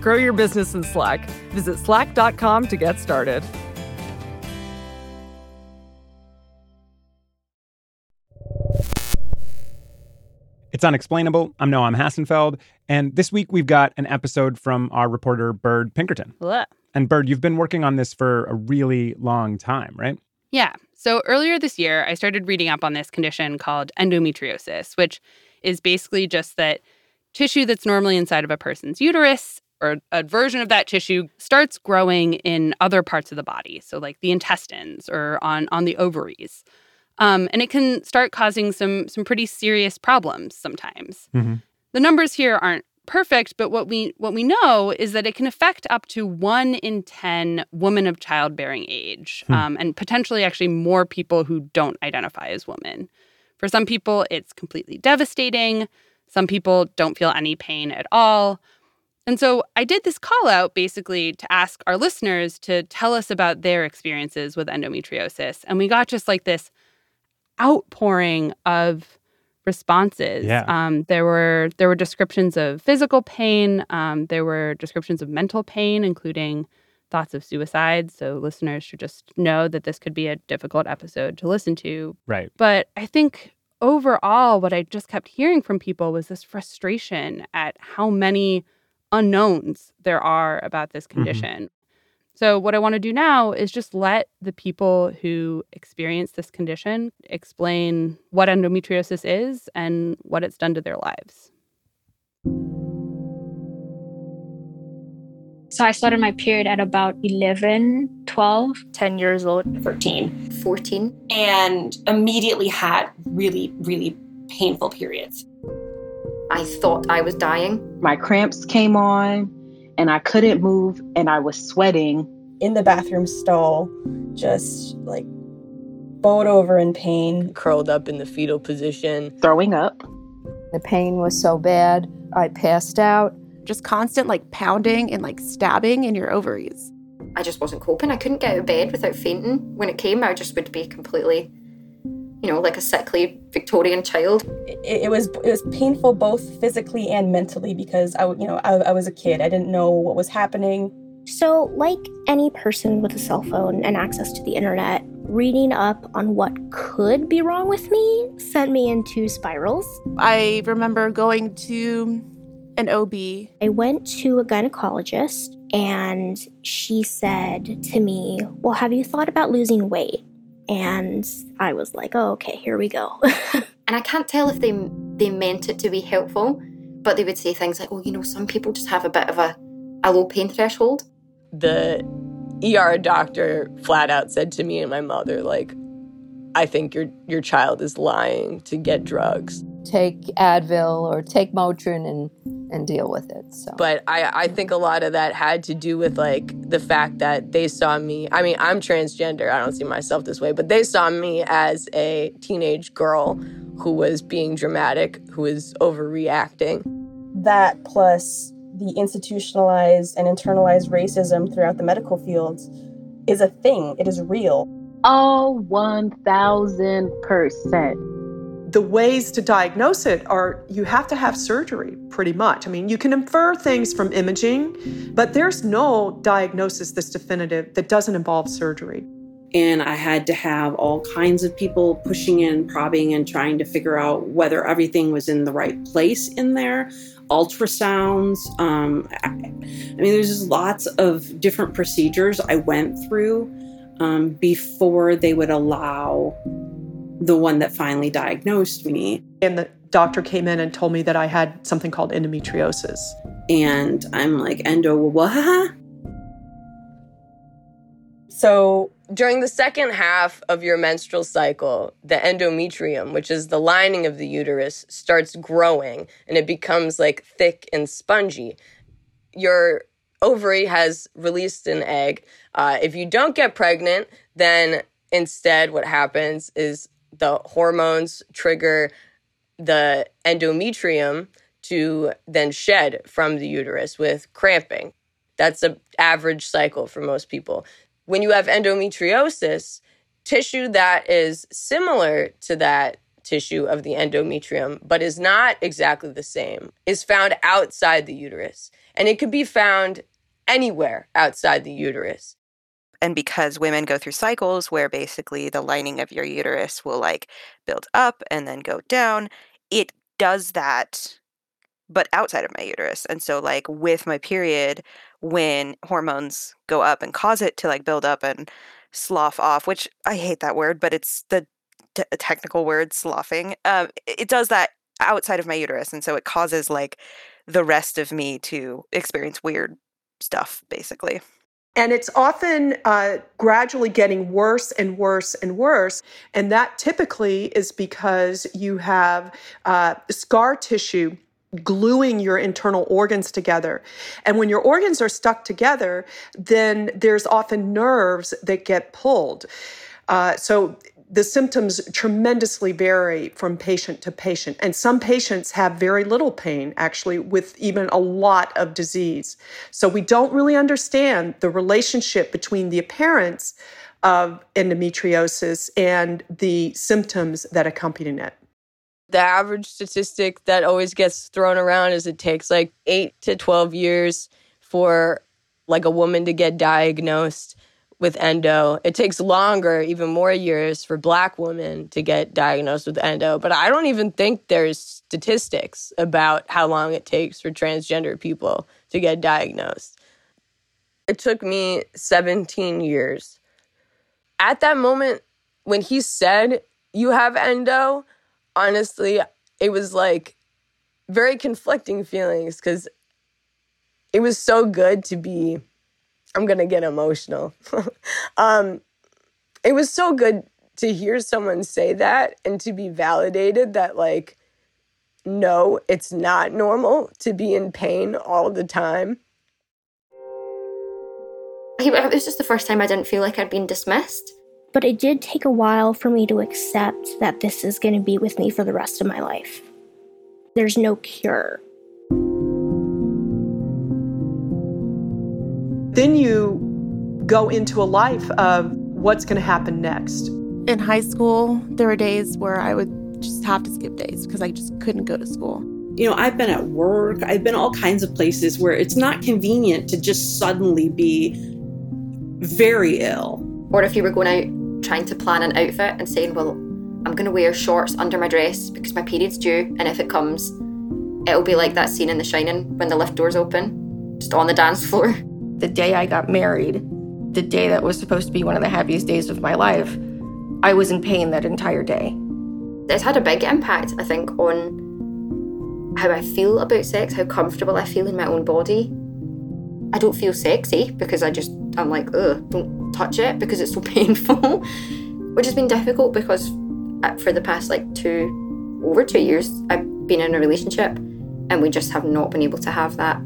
Grow your business in Slack. Visit slack.com to get started. It's unexplainable. I'm Noam Hassenfeld, and this week we've got an episode from our reporter Bird Pinkerton. Blah. And Bird, you've been working on this for a really long time, right? Yeah. So earlier this year, I started reading up on this condition called endometriosis, which is basically just that tissue that's normally inside of a person's uterus or a version of that tissue starts growing in other parts of the body, so like the intestines or on on the ovaries. Um, and it can start causing some some pretty serious problems sometimes. Mm-hmm. The numbers here aren't perfect, but what we what we know is that it can affect up to one in ten women of childbearing age, Hmm. um, and potentially actually more people who don't identify as women. For some people, it's completely devastating. Some people don't feel any pain at all. And so I did this call out basically to ask our listeners to tell us about their experiences with endometriosis. And we got just like this outpouring of responses. Yeah. Um, there were there were descriptions of physical pain. Um, there were descriptions of mental pain, including thoughts of suicide. So listeners should just know that this could be a difficult episode to listen to. Right. But I think overall, what I just kept hearing from people was this frustration at how many unknowns there are about this mm-hmm. condition. So, what I want to do now is just let the people who experience this condition explain what endometriosis is and what it's done to their lives. So I started my period at about 11, 12. 10 years old. 13, 14. and immediately had really, really painful periods. I thought I was dying. my cramps came on and I couldn't move and I was sweating. in the bathroom stall, just like bowed over in pain. curled up in the fetal position. Throwing up. The pain was so bad, I passed out. Just constant like pounding and like stabbing in your ovaries. I just wasn't coping. I couldn't get out of bed without fainting. When it came, I just would be completely, you know, like a sickly Victorian child. It, it was it was painful both physically and mentally because I w- you know I, I was a kid. I didn't know what was happening. So, like any person with a cell phone and access to the internet, reading up on what could be wrong with me sent me into spirals. I remember going to an OB. I went to a gynecologist and she said to me, Well, have you thought about losing weight? And I was like, Oh, okay, here we go. And I can't tell if they they meant it to be helpful, but they would say things like, "Oh, you know, some people just have a bit of a a low pain threshold." The ER doctor flat out said to me and my mother, like, I think your your child is lying to get drugs. Take Advil or take Motrin and, and deal with it. So But I, I think a lot of that had to do with like the fact that they saw me. I mean, I'm transgender. I don't see myself this way, but they saw me as a teenage girl who was being dramatic, who was overreacting. That plus the institutionalized and internalized racism throughout the medical fields is a thing. It is real. Oh, 1000%. The ways to diagnose it are you have to have surgery, pretty much. I mean, you can infer things from imaging, but there's no diagnosis that's definitive that doesn't involve surgery. And I had to have all kinds of people pushing in, probing, and trying to figure out whether everything was in the right place in there. Ultrasounds. Um, I, I mean, there's just lots of different procedures I went through um, before they would allow the one that finally diagnosed me. And the doctor came in and told me that I had something called endometriosis. And I'm like, endo what? So during the second half of your menstrual cycle, the endometrium, which is the lining of the uterus, starts growing and it becomes like thick and spongy. Your ovary has released an egg. Uh, if you don't get pregnant, then instead, what happens is the hormones trigger the endometrium to then shed from the uterus with cramping. That's the average cycle for most people. When you have endometriosis, tissue that is similar to that tissue of the endometrium, but is not exactly the same, is found outside the uterus. And it could be found anywhere outside the uterus. And because women go through cycles where basically the lining of your uterus will like build up and then go down, it does that but outside of my uterus. And so like with my period when hormones go up and cause it to like build up and slough off, which I hate that word, but it's the t- technical word sloughing. Um, it does that outside of my uterus, and so it causes like the rest of me to experience weird stuff, basically. And it's often uh, gradually getting worse and worse and worse. And that typically is because you have uh, scar tissue gluing your internal organs together. And when your organs are stuck together, then there's often nerves that get pulled. Uh, so the symptoms tremendously vary from patient to patient. And some patients have very little pain, actually, with even a lot of disease. So we don't really understand the relationship between the appearance of endometriosis and the symptoms that accompany it. The average statistic that always gets thrown around is it takes like eight to 12 years for like a woman to get diagnosed with endo. It takes longer, even more years, for black women to get diagnosed with endo. But I don't even think there's statistics about how long it takes for transgender people to get diagnosed. It took me 17 years. At that moment, when he said, You have endo, honestly, it was like very conflicting feelings because it was so good to be I'm gonna get emotional. um, it was so good to hear someone say that and to be validated that like no, it's not normal to be in pain all the time. It was just the first time I didn't feel like I'd been dismissed. But it did take a while for me to accept that this is going to be with me for the rest of my life. There's no cure. Then you go into a life of what's going to happen next. In high school, there were days where I would just have to skip days because I just couldn't go to school. You know, I've been at work, I've been all kinds of places where it's not convenient to just suddenly be very ill. Or if you were going out trying to plan an outfit and saying, well, I'm going to wear shorts under my dress because my period's due, and if it comes, it'll be like that scene in The Shining when the lift doors open, just on the dance floor. the day I got married, the day that was supposed to be one of the happiest days of my life, I was in pain that entire day. It's had a big impact, I think, on how I feel about sex, how comfortable I feel in my own body. I don't feel sexy because I just, I'm like, ugh, don't touch it because it's so painful, which has been difficult because uh, for the past like two, over two years, I've been in a relationship and we just have not been able to have that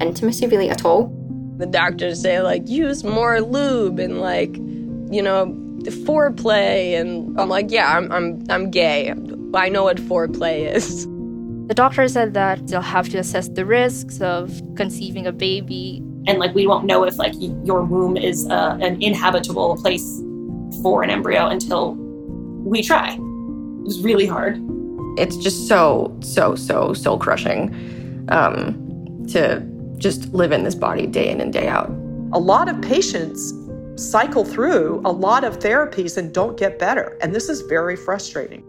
intimacy really at all the doctors say like use more lube and like you know the foreplay. And i'm like yeah i'm i'm i'm gay. I know what foreplay is. The doctor said that they'll have to assess the risks of conceiving a baby. And like we won't know if like your womb is uh, an inhabitable place for an embryo until we try. It was really hard. It's just so so so soul crushing um, to just live in this body day in and day out. A lot of patients cycle through a lot of therapies and don't get better. And this is very frustrating.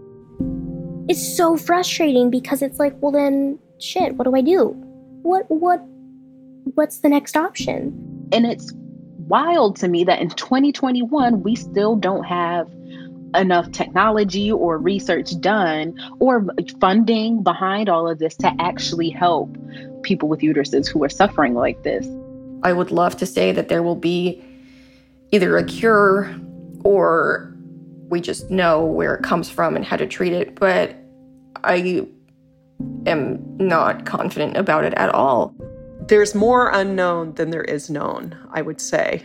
It's so frustrating because it's like, well then shit, what do I do? What what what's the next option? And it's wild to me that in 2021 we still don't have enough technology or research done or funding behind all of this to actually help people with uteruses who are suffering like this. I would love to say that there will be either a cure or we just know where it comes from and how to treat it, but I am not confident about it at all. There's more unknown than there is known, I would say.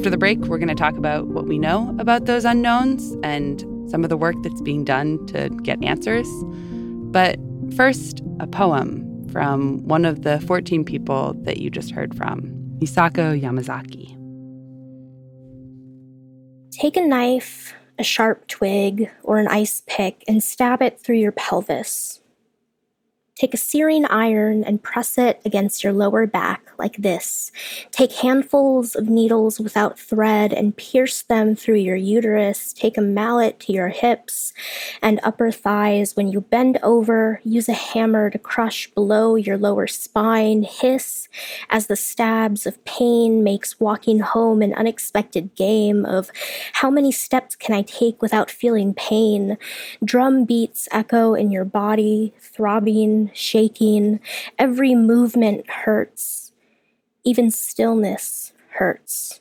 After the break, we're going to talk about what we know about those unknowns and some of the work that's being done to get answers. But first, a poem from one of the 14 people that you just heard from, Misako Yamazaki. Take a knife, a sharp twig, or an ice pick and stab it through your pelvis. Take a searing iron and press it against your lower back like this. Take handfuls of needles without thread and pierce them through your uterus. Take a mallet to your hips and upper thighs. When you bend over, use a hammer to crush below your lower spine. Hiss as the stabs of pain makes walking home an unexpected game of how many steps can I take without feeling pain? Drum beats echo in your body, throbbing shaking. Every movement hurts. Even stillness hurts.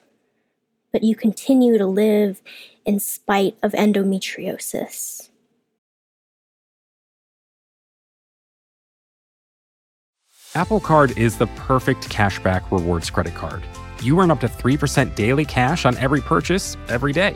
But you continue to live in spite of endometriosis. Apple Card is the perfect cashback rewards credit card. You earn up to 3% daily cash on every purchase every day.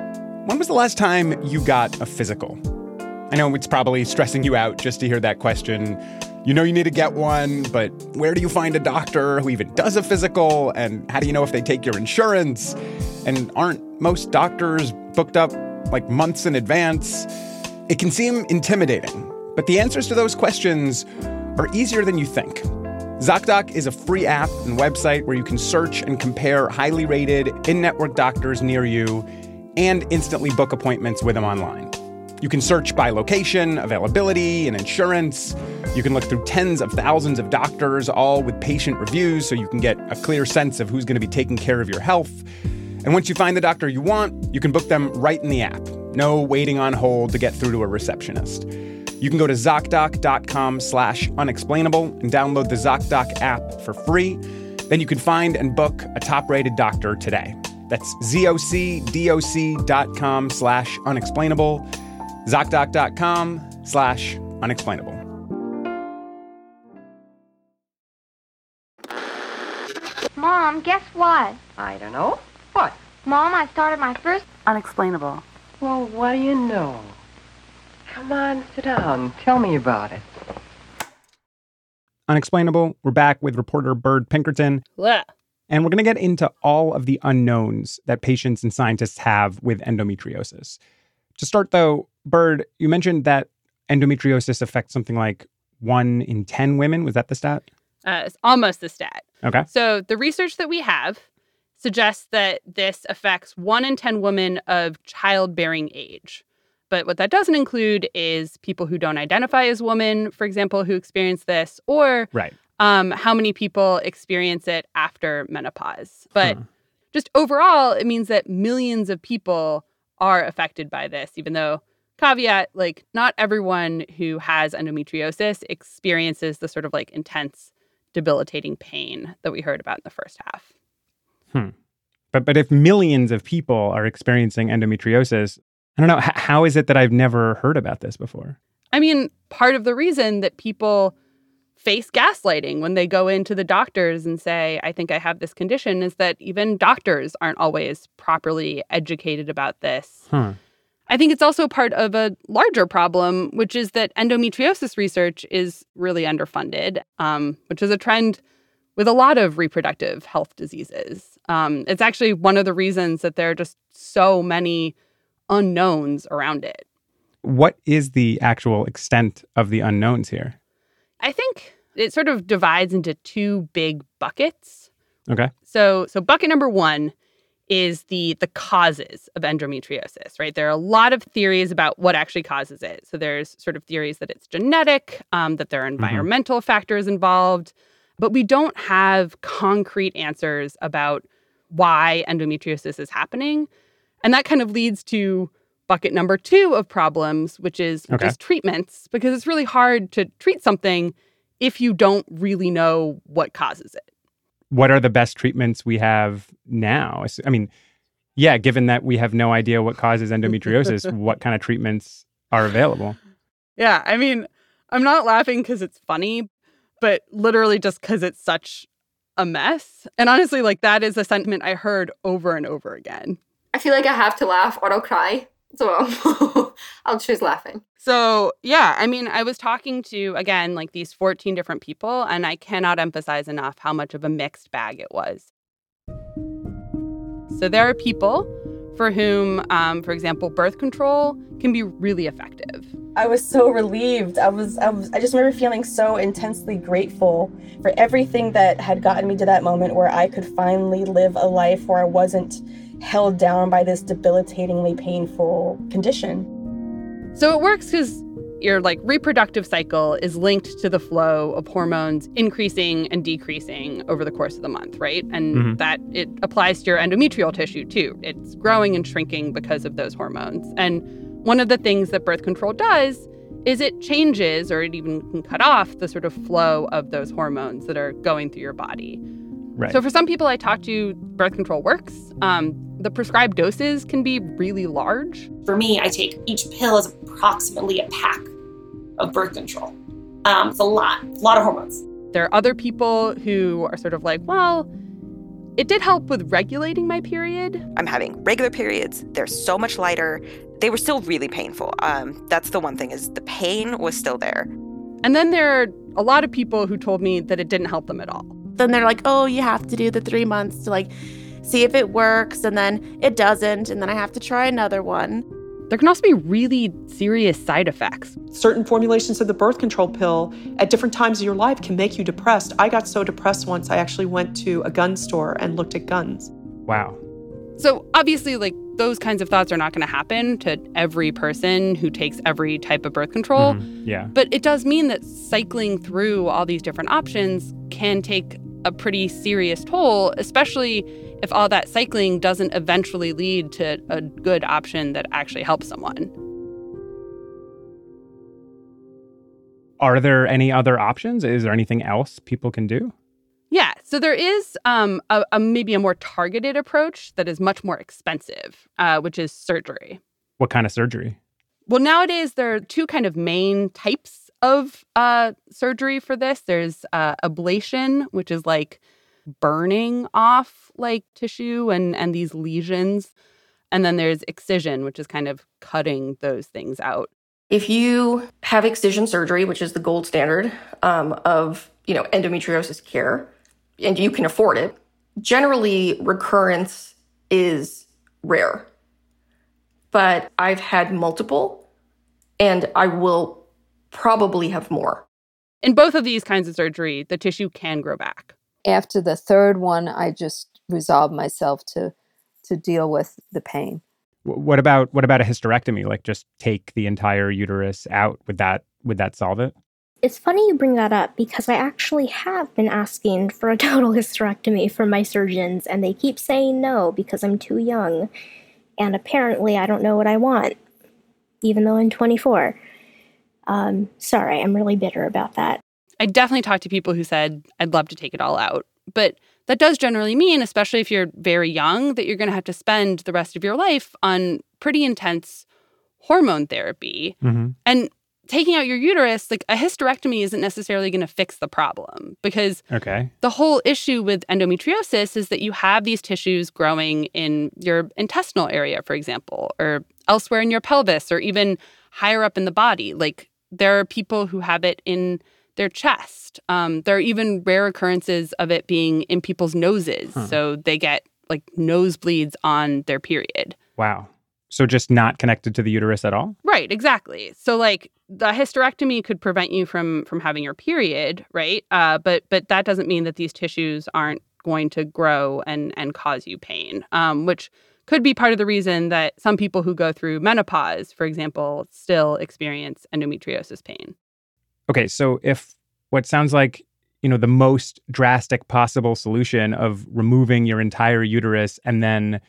When was the last time you got a physical? I know it's probably stressing you out just to hear that question. You know you need to get one, but where do you find a doctor who even does a physical? And how do you know if they take your insurance? And aren't most doctors booked up like months in advance? It can seem intimidating, but the answers to those questions are easier than you think. ZocDoc is a free app and website where you can search and compare highly rated in network doctors near you and instantly book appointments with them online. You can search by location, availability, and insurance. You can look through tens of thousands of doctors, all with patient reviews, so you can get a clear sense of who's going to be taking care of your health. And once you find the doctor you want, you can book them right in the app. No waiting on hold to get through to a receptionist. You can go to ZocDoc.com slash unexplainable and download the ZocDoc app for free. Then you can find and book a top-rated doctor today. That's ZocDoc.com slash unexplainable. ZocDoc.com slash unexplainable. Mom, guess what? I don't know. What? Mom, I started my first unexplainable. Well, what do you know? Come on, sit down. Tell me about it. Unexplainable. We're back with reporter Bird Pinkerton. Blah. And we're going to get into all of the unknowns that patients and scientists have with endometriosis. To start, though, Bird, you mentioned that endometriosis affects something like one in 10 women. Was that the stat? Uh, it's almost the stat. Okay. So the research that we have suggests that this affects one in 10 women of childbearing age. But what that doesn't include is people who don't identify as women, for example, who experience this, or right. Um, how many people experience it after menopause. But huh. just overall, it means that millions of people are affected by this, even though caveat like not everyone who has endometriosis experiences the sort of like intense debilitating pain that we heard about in the first half hmm. but but if millions of people are experiencing endometriosis i don't know h- how is it that i've never heard about this before i mean part of the reason that people face gaslighting when they go into the doctors and say, I think I have this condition, is that even doctors aren't always properly educated about this. Huh. I think it's also part of a larger problem, which is that endometriosis research is really underfunded, um, which is a trend with a lot of reproductive health diseases. Um, it's actually one of the reasons that there are just so many unknowns around it. What is the actual extent of the unknowns here? I think it sort of divides into two big buckets. Okay. So, so bucket number one is the the causes of endometriosis, right? There are a lot of theories about what actually causes it. So there's sort of theories that it's genetic, um, that there are environmental factors involved, but we don't have concrete answers about why endometriosis is happening, and that kind of leads to bucket number two of problems, which is which Okay. is treatments, because it's really hard to treat something if you don't really know what causes it. What are the best treatments we have now? I mean, yeah, given that we have no idea what causes endometriosis, what kind of treatments are available? Yeah, I mean, I'm not laughing because it's funny, but literally just because it's such a mess. And honestly, like that is a sentiment I heard over and over again. I feel like I have to laugh or I'll cry. So I'll choose laughing. So, yeah, I mean, I was talking to, again, like these 14 different people, and I cannot emphasize enough how much of a mixed bag it was. So, there are people for whom, um, for example, birth control can be really effective. I was so relieved. I was, I was, I just remember feeling so intensely grateful for everything that had gotten me to that moment where I could finally live a life where I wasn't held down by this debilitatingly painful condition. So it works because your like reproductive cycle is linked to the flow of hormones increasing and decreasing over the course of the month, right? And Mhm. that it applies to your endometrial tissue too. It's growing and shrinking because of those hormones. And one of the things that birth control does is it changes or it even can cut off the sort of flow of those hormones that are going through your body. Right. So for some people I talk to, birth control works. Um, the prescribed doses can be really large. For me, I take each pill as approximately a pack of birth control. Um, it's a lot, a lot of hormones. There are other people who are sort of like, well, it did help with regulating my period. I'm having regular periods. They're so much lighter. They were still really painful. Um, that's the one thing is the pain was still there. And then there are a lot of people who told me that it didn't help them at all. Then they're like, oh, you have to do the three months to like see if it works, and then it doesn't, and then I have to try another one. There can also be really serious side effects. Certain formulations of the birth control pill at different times of your life can make you depressed. I got so depressed once, I actually went to a gun store and looked at guns. Wow. So obviously, like those kinds of thoughts are not going to happen to every person who takes every type of birth control. Mhm. Yeah. But it does mean that cycling through all these different options can take a pretty serious toll, especially if all that cycling doesn't eventually lead to a good option that actually helps someone. Are there any other options? Is there anything else people can do? Yeah, so there is um, a, a maybe a more targeted approach that is much more expensive, uh, which is surgery. What kind of surgery? Well, nowadays there are two kind of main types of uh, surgery for this. There's uh, ablation, which is like burning off like tissue and and these lesions, and then there's excision, which is kind of cutting those things out. If you have excision surgery, which is the gold standard um, of you know endometriosis care, and you can afford it, generally recurrence is rare. But I've had multiple, and I will probably have more. In both of these kinds of surgery, the tissue can grow back. After the third one, I just resolved myself to to deal with the pain. What about what about a hysterectomy? Like just take the entire uterus out. Would that would that solve it? It's funny you bring that up because I actually have been asking for a total hysterectomy from my surgeons, and they keep saying no because I'm too young. And apparently, I don't know what I want, even though I'm 24. Um, sorry, I'm really bitter about that. I definitely talked to people who said, I'd love to take it all out. But that does generally mean, especially if you're very young, that you're going to have to spend the rest of your life on pretty intense hormone therapy. Mm-hmm. And taking out your uterus, like a hysterectomy isn't necessarily going to fix the problem because Okay. the whole issue with endometriosis is that you have these tissues growing in your intestinal area, for example, or elsewhere in your pelvis, or even higher up in the body. Like there are people who have it in their chest. Um, there are even rare occurrences of it being in people's noses. Huh. So they get like nosebleeds on their period. Wow. So just not connected to the uterus at all? Right, exactly. So like the hysterectomy could prevent you from from having your period, right? Uh, but but that doesn't mean that these tissues aren't going to grow and and cause you pain, um, which could be part of the reason that some people who go through menopause, for example, still experience endometriosis pain. Okay, so if what sounds like, you know, the most drastic possible solution of removing your entire uterus and then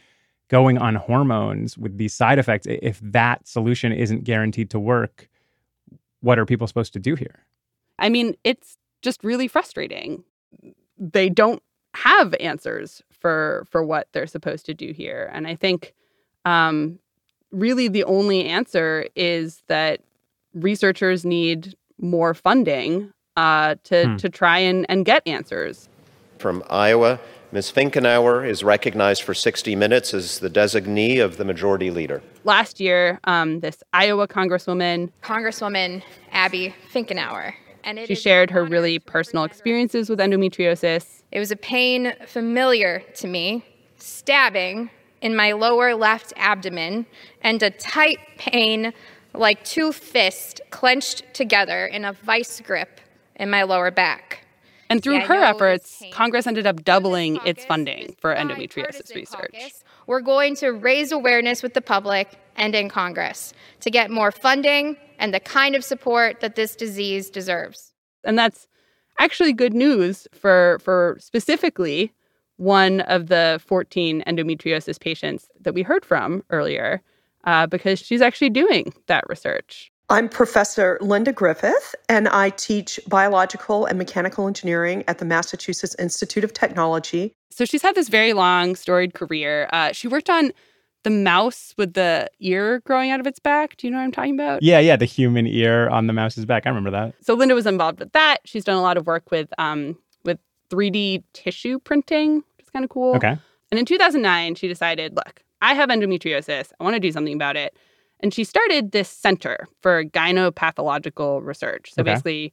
going on hormones with these side effects if that solution isn't guaranteed to work, what are people supposed to do here? I mean, it's just really frustrating. They don't have answers for for what they're supposed to do here, and I think um, really the only answer is that researchers need more funding uh, to Hmm. to try and, and get answers. From Iowa, Ms. Finkenauer is recognized for 60 minutes as the designee of the majority leader. Last year, um, this Iowa congresswoman Congresswoman Abby Finkenauer. And it she is shared her really personal experiences with endometriosis. It was a pain familiar to me, stabbing in my lower left abdomen, and a tight pain like two fists clenched together in a vice grip in my lower back. And through Yeah, her efforts, Congress ended up doubling its funding for endometriosis research. We're going to raise awareness with the public and in Congress to get more funding and the kind of support that this disease deserves. and that's actually good news for for specifically one of the 14 endometriosis patients that we heard from earlier uh, because she's actually doing that research I'm Professor Linda Griffith, and I teach biological and mechanical engineering at the Massachusetts Institute of Technology. so she's had this very long storied career uh, she worked on the mouse with the ear growing out of its back do you know what i'm talking about Yeah, yeah, the human ear on the mouse's back. I remember that. so linda was involved with that she's done a lot of work with um, with 3d tissue printing which is kind of cool Okay. And in 2009, she decided, look, I have endometriosis. I want to do something about it. And she started this center for gynopathological research. So Okay. basically,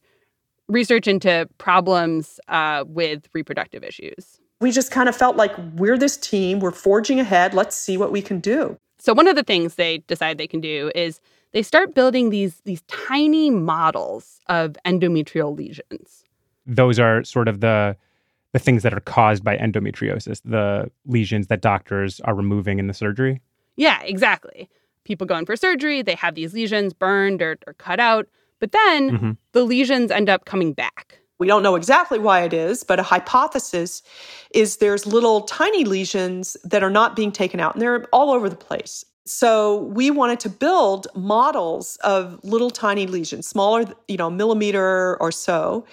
research into problems uh, with reproductive issues. We just kind of felt like we're this team, we're forging ahead, let's see what we can do. So one of the things they decide they can do is they start building these these tiny models of endometrial lesions. Those are sort of the the things that are caused by endometriosis, the lesions that doctors are removing in the surgery. Yeah, exactly. People go in for surgery, they have these lesions burned or, or cut out, but then Mhm. the lesions end up coming back. We don't know exactly why it is, but a hypothesis is there's little tiny lesions that are not being taken out, and they're all over the place. So we wanted to build models of little tiny lesions, smaller, you know, millimeter or so.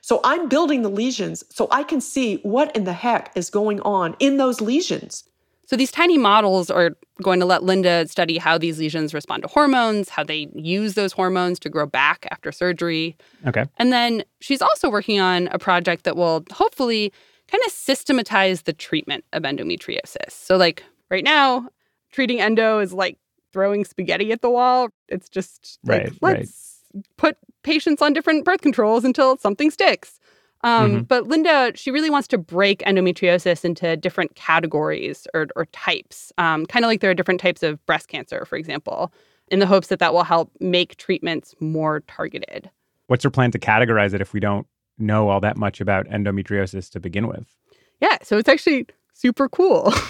So I'm building the lesions so I can see what in the heck is going on in those lesions. So these tiny models are going to let Linda study how these lesions respond to hormones, how they use those hormones to grow back after surgery. Okay. And then she's also working on a project that will hopefully kind of systematize the treatment of endometriosis. So like right now, treating endo is like throwing spaghetti at the wall. It's just like Right, right. let's put patients on different birth controls until something sticks. Um, Mhm. But Linda, she really wants to break endometriosis into different categories or, or types, um, kind of like there are different types of breast cancer, for example, in the hopes that that will help make treatments more targeted. What's her plan to categorize it if we don't know all that much about endometriosis to begin with? Yeah, so it's actually super cool.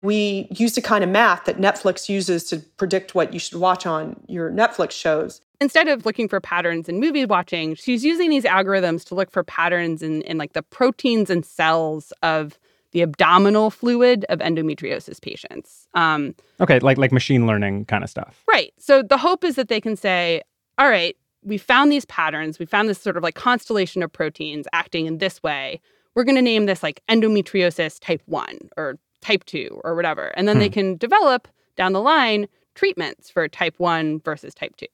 We used a kind of math that Netflix uses to predict what you should watch on your Netflix shows. Instead of looking for patterns in movie watching, she's using these algorithms to look for patterns in, in like the proteins and cells of the abdominal fluid of endometriosis patients. Um, Okay, like like machine learning kind of stuff. Right. So the hope is that they can say, all right, we found these patterns. We found this sort of like constellation of proteins acting in this way. We're going to name this like endometriosis type 1 or type 2 or whatever. And then they Hmm. can develop down the line treatments for type 1 versus type 2.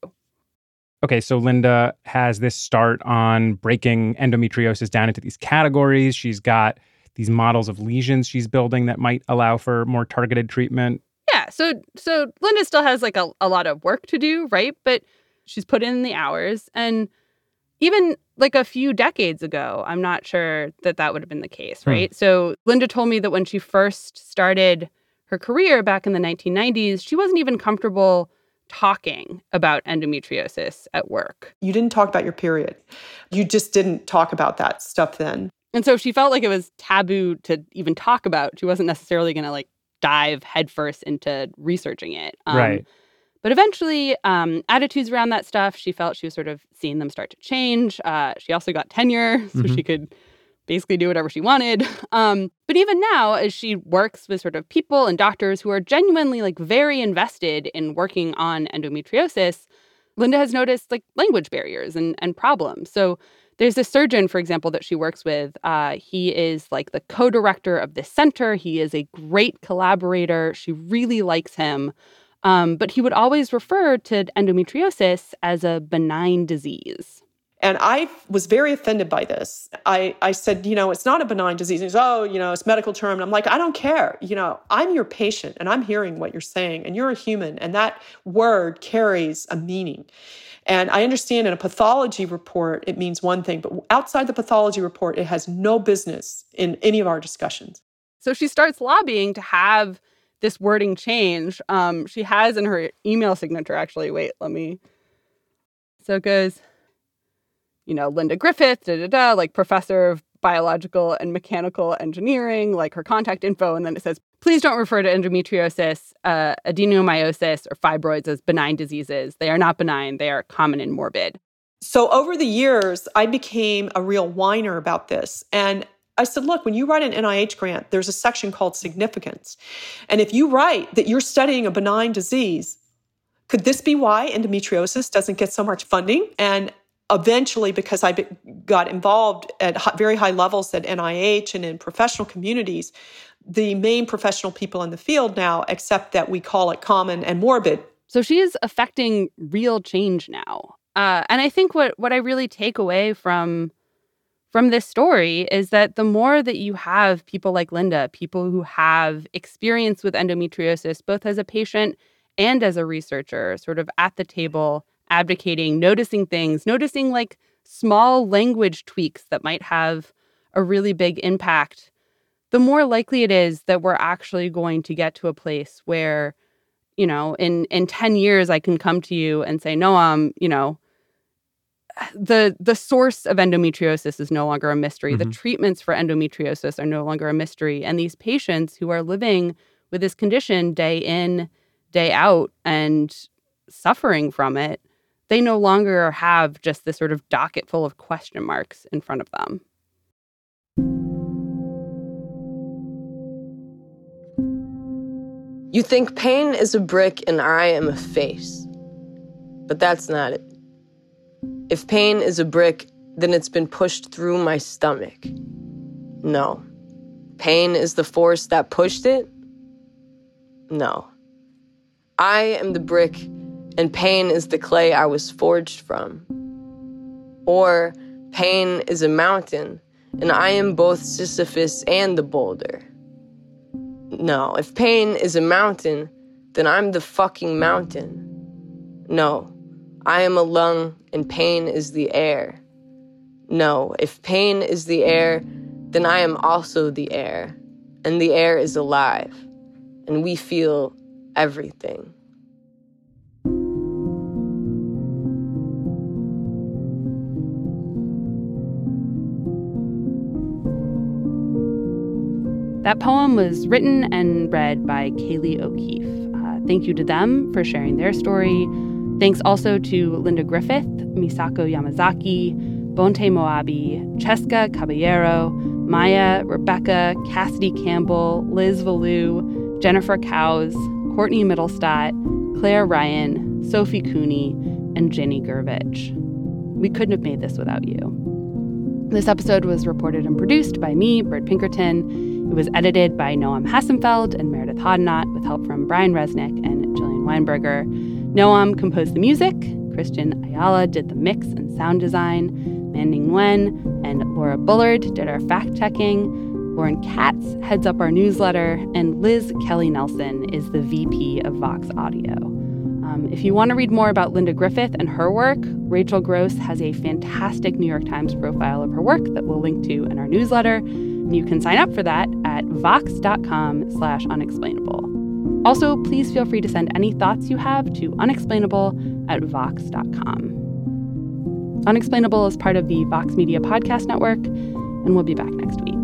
Okay, so Linda has this start on breaking endometriosis down into these categories. She's got these models of lesions she's building that might allow for more targeted treatment. Yeah. So so Linda still has like a, a lot of work to do, right? But she's put in the hours. And even like a few decades ago, I'm not sure that that would have been the case, Hmm. right? So Linda told me that when she first started her career back in the 1990s, she wasn't even comfortable talking about endometriosis at work. You didn't talk about your period. You just didn't talk about that stuff then. And so she felt like it was taboo to even talk about. She wasn't necessarily going to like dive headfirst into researching it. Um, Right. But eventually, um, attitudes around that stuff, she felt she was sort of seeing them start to change. Uh, she also got tenure, so Mhm. she could basically do whatever she wanted. Um, but even now, as she works with sort of people and doctors who are genuinely like very invested in working on endometriosis, Linda has noticed like language barriers and, and problems. So there's a surgeon, for example, that she works with. Uh, he is like the co director of this center. He is a great collaborator. She really likes him. Um, but he would always refer to endometriosis as a benign disease. And I was very offended by this. I, I said, you know, it's not a benign disease. He's, oh, you know, it's medical term. And I'm like, I don't care. You know, I'm your patient and I'm hearing what you're saying and you're a human and that word carries a meaning. And I understand in a pathology report, it means one thing, but outside the pathology report, it has no business in any of our discussions. So she starts lobbying to have this wording change. Um, she has in her email signature, actually. Wait, let me. So it goes, you know, Linda Griffith, da da da, like professor of biological and mechanical engineering, like her contact info. And then it says, please don't refer to endometriosis, uh, adenomyosis, or fibroids as benign diseases. They are not benign, they are common and morbid. So over the years, I became a real whiner about this. And I said, look, when you write an NIH grant, there's a section called significance. And if you write that you're studying a benign disease, could this be why endometriosis doesn't get so much funding? And eventually, because I got involved at very high levels at NIH and in professional communities, the main professional people in the field now accept that we call it common and morbid. So she is affecting real change now. Uh, and I think what what I really take away from from this story is that the more that you have people like Linda, people who have experience with endometriosis, both as a patient and as a researcher, sort of at the table, advocating, noticing things, noticing like small language tweaks that might have a really big impact, the more likely it is that we're actually going to get to a place where, you know, in in 10 years I can come to you and say, Noam, you know, the the source of endometriosis is no longer a mystery. The Mhm. treatments for endometriosis are no longer a mystery. And these patients who are living with this condition day in, day out, and suffering from it, they no longer have just this sort of docket full of question marks in front of them. You think pain is a brick and I am a face. But that's not it. If pain is a brick, then it's been pushed through my stomach. No. Pain is the force that pushed it? No. I am the brick, and pain is the clay I was forged from. Or pain is a mountain, and I am both Sisyphus and the boulder. No, if pain is a mountain, then I'm the fucking mountain. No, I am a lung and pain is the air. No, if pain is the air, then I am also the air. And the air is alive. And we feel everything. That poem was written and read by Kaylee O'Keefe. Uh, thank you to them for sharing their story. Thanks also to Linda Griffith, Misako Yamazaki, Bonte Moabi, Cheska Caballero, Maya, Rebecca, Cassidy Campbell, Liz Valou, Jennifer Cowes, Courtney Middlestott, Claire Ryan, Sophie Cooney, and Jenny Gervich. We couldn't have made this without you. This episode was reported and produced by me, Bird Pinkerton. It was edited by Noam Hassenfeld and Meredith Hodnot with help from Brian Resnick and Jillian Weinberger. Noam composed the music. Christian Ayala did the mix and sound design. Manding Nguyen and Laura Bullard did our fact checking. Lauren Katz heads up our newsletter, and Liz Kelly Nelson is the VP of Vox Audio. Um, if you want to read more about Linda Griffith and her work, Rachel Gross has a fantastic New York Times profile of her work that we'll link to in our newsletter. And you can sign up for that at vox.com slash unexplainable. Also, please feel free to send any thoughts you have to unexplainable at vox.com. Unexplainable is part of the Vox Media Podcast Network, and we'll be back next week.